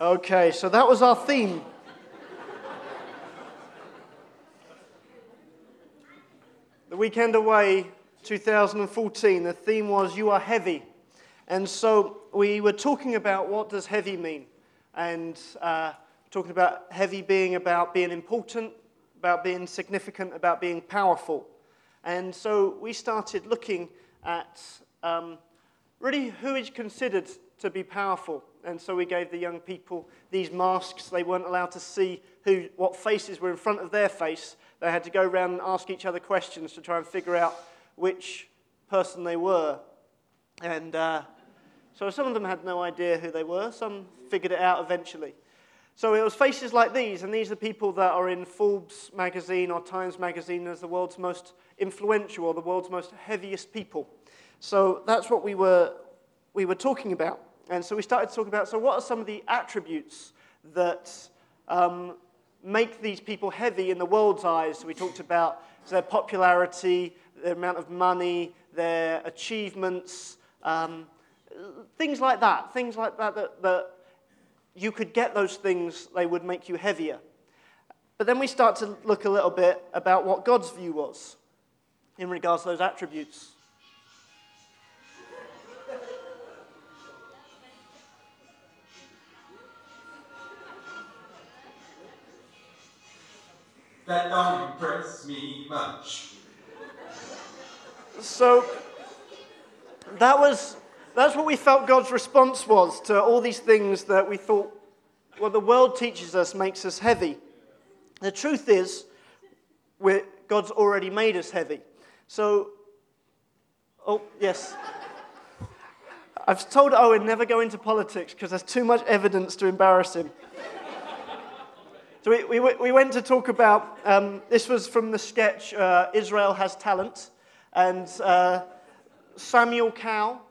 Okay, so that was our theme. the weekend away 2014, the theme was You Are Heavy. And so we were talking about what does heavy mean? And uh, talking about heavy being about being important, about being significant, about being powerful. And so we started looking at um, really who is considered to be powerful. And so we gave the young people these masks. They weren't allowed to see who, what faces were in front of their face. They had to go around and ask each other questions to try and figure out which person they were. And uh, so some of them had no idea who they were, some figured it out eventually. So it was faces like these, and these are people that are in Forbes magazine or Times magazine as the world's most influential or the world's most heaviest people. So that's what we were, we were talking about. And so we started to talk about so, what are some of the attributes that um, make these people heavy in the world's eyes? So we talked about their popularity, their amount of money, their achievements, um, things like that. Things like that, that that you could get those things, they would make you heavier. But then we start to look a little bit about what God's view was in regards to those attributes. That don't impress me much. So that was that's what we felt God's response was to all these things that we thought what the world teaches us makes us heavy. The truth is, God's already made us heavy. So, oh, yes. I've told Owen never go into politics because there's too much evidence to embarrass him. So we, we, we, went to talk about, um, this was from the sketch uh, Israel Has Talent. And uh, Samuel Cowell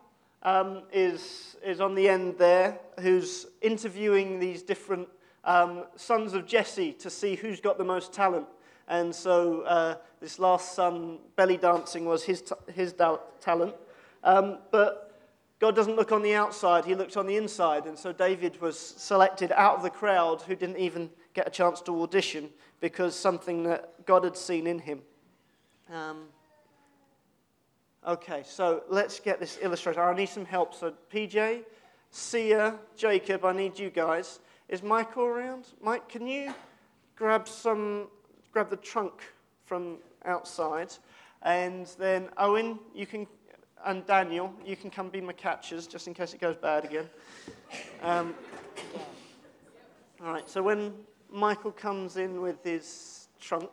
um, is, is on the end there, who's interviewing these different um, sons of Jesse to see who's got the most talent. And so uh, this last son, belly dancing, was his, his da- talent. Um, but God doesn't look on the outside, he looks on the inside. And so David was selected out of the crowd who didn't even get a chance to audition because something that God had seen in him. Um, Okay, so let's get this illustrated. I need some help. So, PJ, Sia, Jacob, I need you guys. Is Michael around? Mike, can you grab some, grab the trunk from outside? And then Owen, you can, and Daniel, you can come be my catchers just in case it goes bad again. Um, all right, so when Michael comes in with his trunk,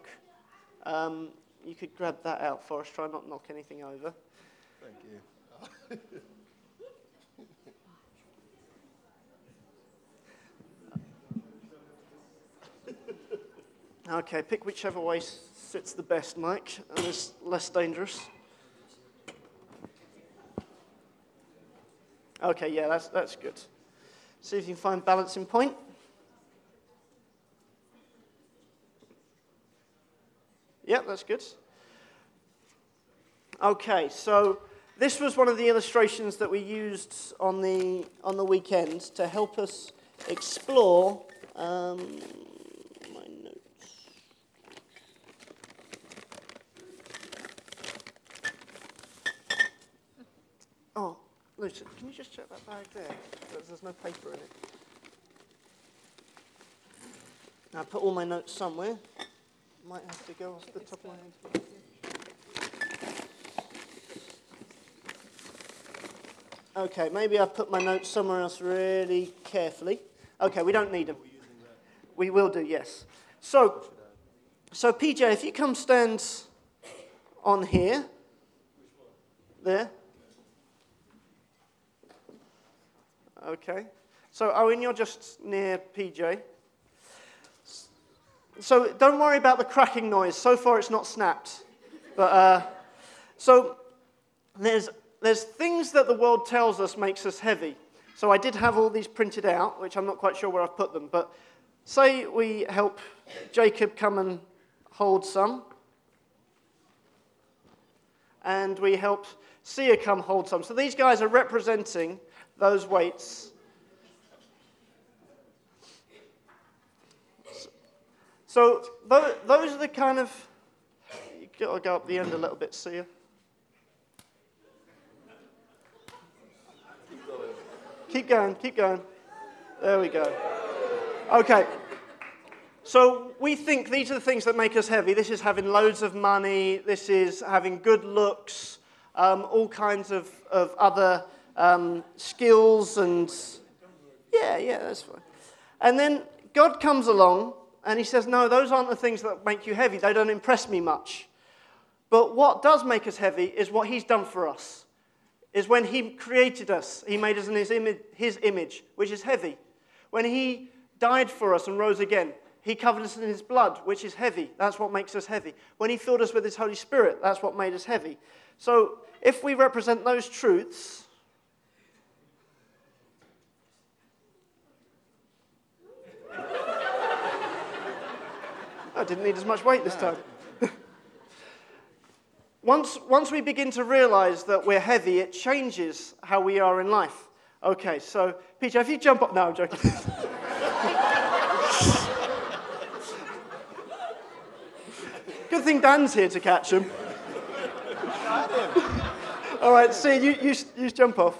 um, you could grab that out for us. Try not to knock anything over. Thank you. okay, pick whichever way sits the best, Mike, and is less dangerous. Okay, yeah, that's, that's good. See if you can find balancing point. Yep, that's good. Okay, so this was one of the illustrations that we used on the, on the weekend to help us explore um, my notes. Oh, Lucy, can you just check that bag there? There's no paper in it. I put all my notes somewhere. Might have to go off the top of my head. Okay, maybe I've put my notes somewhere else really carefully. Okay, we don't need them. We will do, yes. So, so PJ, if you come stand on here, there. Okay. So, Owen, you're just near PJ. So don't worry about the cracking noise. So far, it's not snapped. But uh, so there's there's things that the world tells us makes us heavy. So I did have all these printed out, which I'm not quite sure where I've put them. But say we help Jacob come and hold some, and we help Sia come hold some. So these guys are representing those weights. So tho- those are the kind of. You got to go up the end a little bit, see you. Keep going, keep going. There we go. Okay. So we think these are the things that make us heavy. This is having loads of money. This is having good looks. Um, all kinds of, of other um, skills and yeah, yeah, that's fine. And then God comes along and he says, No, those aren't the things that make you heavy. They don't impress me much. But what does make us heavy is what he's done for us. Is when he created us, he made us in his image, his image, which is heavy. When he died for us and rose again, he covered us in his blood, which is heavy. That's what makes us heavy. When he filled us with his Holy Spirit, that's what made us heavy. So if we represent those truths, I didn't need as much weight this time. once, once we begin to realize that we're heavy, it changes how we are in life. Okay, so, Peter, if you jump up. No, I'm joking. Good thing Dan's here to catch him. All right, see, you, you, you jump off.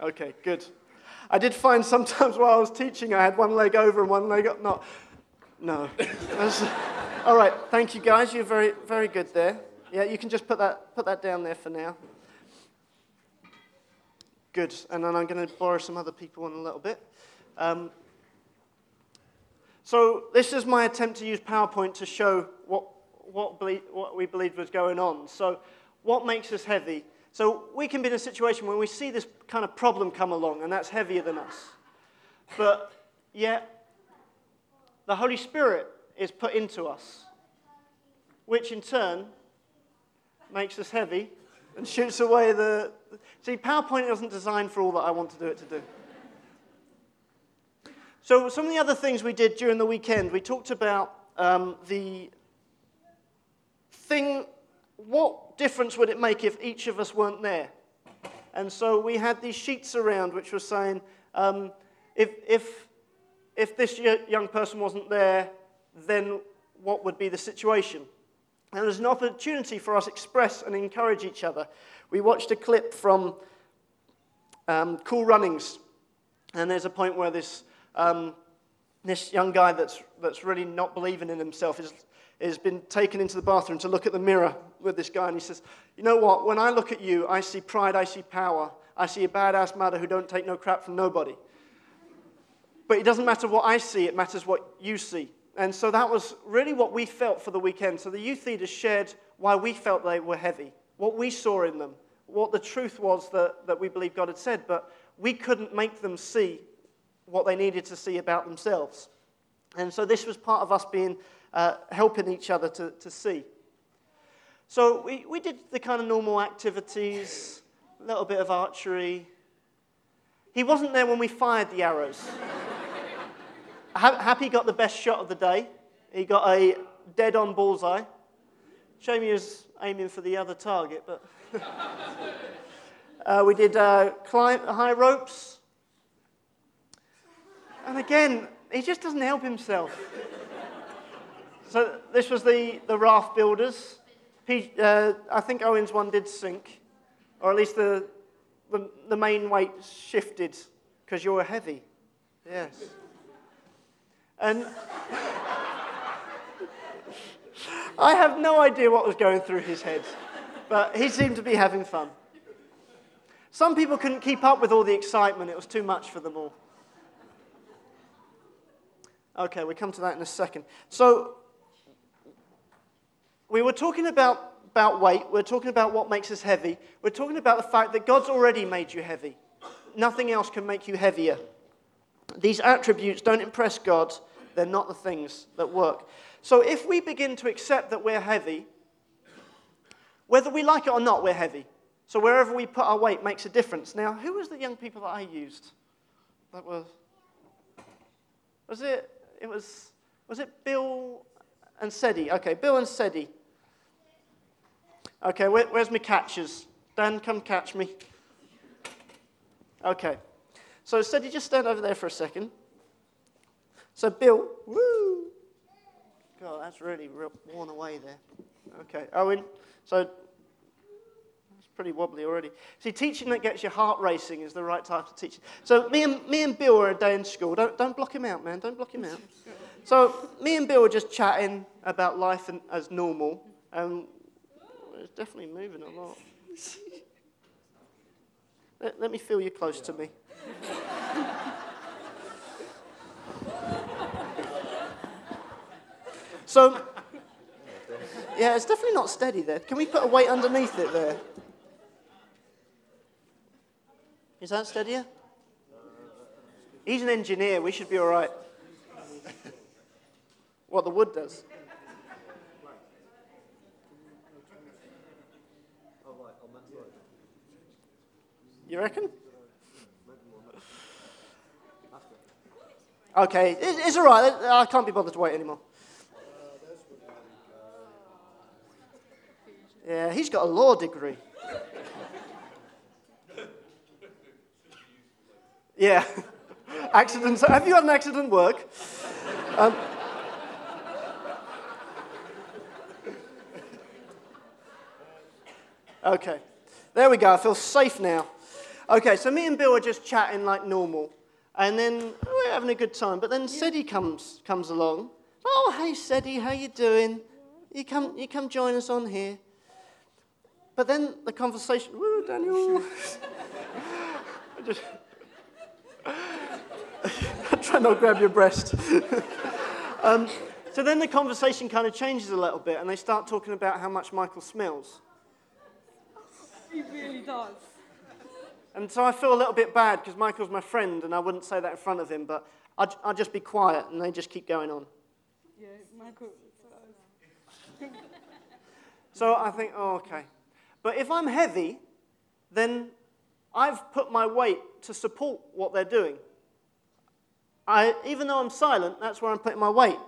Okay, good. I did find sometimes while I was teaching, I had one leg over and one leg up. Not, no. All right, thank you guys. You're very, very good there. Yeah, you can just put that, put that down there for now. Good. And then I'm going to borrow some other people in a little bit. Um, so this is my attempt to use PowerPoint to show what, what, ble- what we believed was going on. So what makes us heavy? So we can be in a situation where we see this kind of problem come along, and that's heavier than us. But yet, the Holy Spirit is put into us, which in turn makes us heavy and shoots away the. See, PowerPoint wasn't designed for all that I want to do it to do. So, some of the other things we did during the weekend, we talked about um, the thing what difference would it make if each of us weren't there? And so we had these sheets around which were saying, um, if, if, if this young person wasn't there, then what would be the situation? And there's an opportunity for us to express and encourage each other. We watched a clip from um, Cool Runnings, and there's a point where this, um, this young guy that's, that's really not believing in himself is has been taken into the bathroom to look at the mirror with this guy, and he says, You know what? When I look at you, I see pride, I see power, I see a badass mother who don't take no crap from nobody. But it doesn't matter what I see, it matters what you see. And so that was really what we felt for the weekend. So the youth leaders shared why we felt they were heavy, what we saw in them, what the truth was that, that we believe God had said, but we couldn't make them see what they needed to see about themselves. And so this was part of us being uh, helping each other to, to see. So we, we did the kind of normal activities, a little bit of archery. He wasn't there when we fired the arrows. Happy got the best shot of the day. He got a dead on bullseye. Shame he was aiming for the other target, but. uh, we did uh, climb high ropes. And again, he just doesn't help himself. So this was the, the raft builders. He, uh, I think Owen's one did sink, or at least the, the, the main weight shifted because you were heavy. Yes. And I have no idea what was going through his head, but he seemed to be having fun. Some people couldn't keep up with all the excitement, it was too much for them all. Okay, we come to that in a second. So, we were talking about, about weight, we're talking about what makes us heavy, we're talking about the fact that God's already made you heavy. Nothing else can make you heavier. These attributes don't impress God, they're not the things that work. So if we begin to accept that we're heavy, whether we like it or not, we're heavy. So wherever we put our weight makes a difference. Now, who was the young people that I used? That was. Was it? It was. Was it Bill and Sedi? Okay, Bill and Sedi. Okay, where, where's my catchers? Dan, come catch me. Okay. So, you just stand over there for a second. So, Bill, woo! God, that's really worn away there. Okay, Owen, so it's pretty wobbly already. See, teaching that gets your heart racing is the right type of teaching. So, me and, me and Bill were a day in school. Don't, don't block him out, man. Don't block him out. So, me and Bill were just chatting about life and, as normal, and it's definitely moving a lot. let, let me feel you close to me. So, yeah, it's definitely not steady there. Can we put a weight underneath it there? Is that steadier? He's an engineer. We should be all right. What the wood does. You reckon? Okay, it's all right. I can't be bothered to wait anymore. Yeah, he's got a law degree. Yeah. Accidents. Have you had an accident work? Um, okay. There we go. I feel safe now. Okay, so me and Bill are just chatting like normal. And then we're having a good time. But then Sedi comes, comes along. Oh, hey, Sedi, how you doing? You come, you come join us on here. But then the conversation, woo, Daniel. I just, try not to grab your breast. um, so then the conversation kind of changes a little bit, and they start talking about how much Michael smells. He really does. And so I feel a little bit bad because Michael's my friend, and I wouldn't say that in front of him, but I'd, I'd just be quiet, and they just keep going on. Yeah, Michael. So I think, oh, okay. But if I'm heavy, then I've put my weight to support what they're doing. I, even though I'm silent, that's where I'm putting my weight.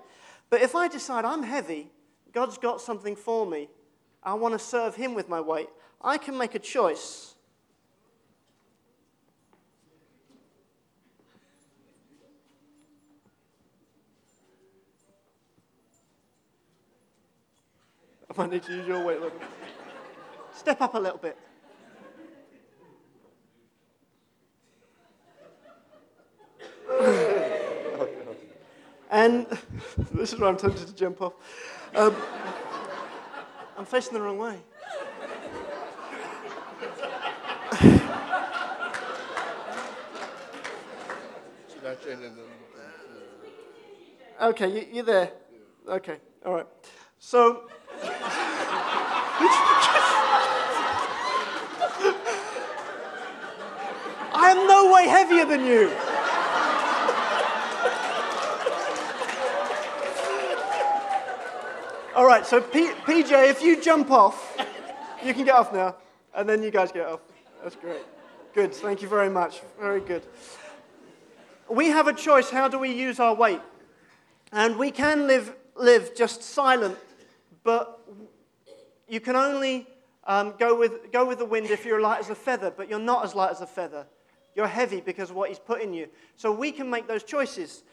But if I decide I'm heavy, God's got something for me, I want to serve Him with my weight, I can make a choice. I need to use your weight. Step up a little bit. and this is where I'm tempted to jump off. Um, I'm facing the wrong way. okay, you, you're there. Okay, all right. So. I am no way heavier than you. All right, so P- PJ, if you jump off, you can get off now, and then you guys get off. That's great. Good, thank you very much. Very good. We have a choice how do we use our weight? And we can live, live just silent, but you can only um, go, with, go with the wind if you're light as a feather, but you're not as light as a feather. You're heavy because of what He's put in you. So we can make those choices.